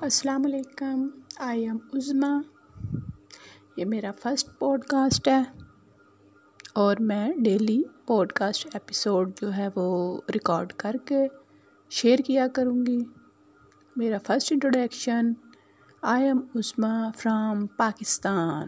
السلام علیکم۔ آئی ایم عظمیٰ یہ میرا فسٹ پوڈ کاسٹ ہے۔ اور میں ڈیلی پوڈ کاسٹ ایپیسوڈ جو ہے وہ ریکارڈ کر کے شیئر کیا کروں گی۔ میرا first introduction I am Uzma from Pakistan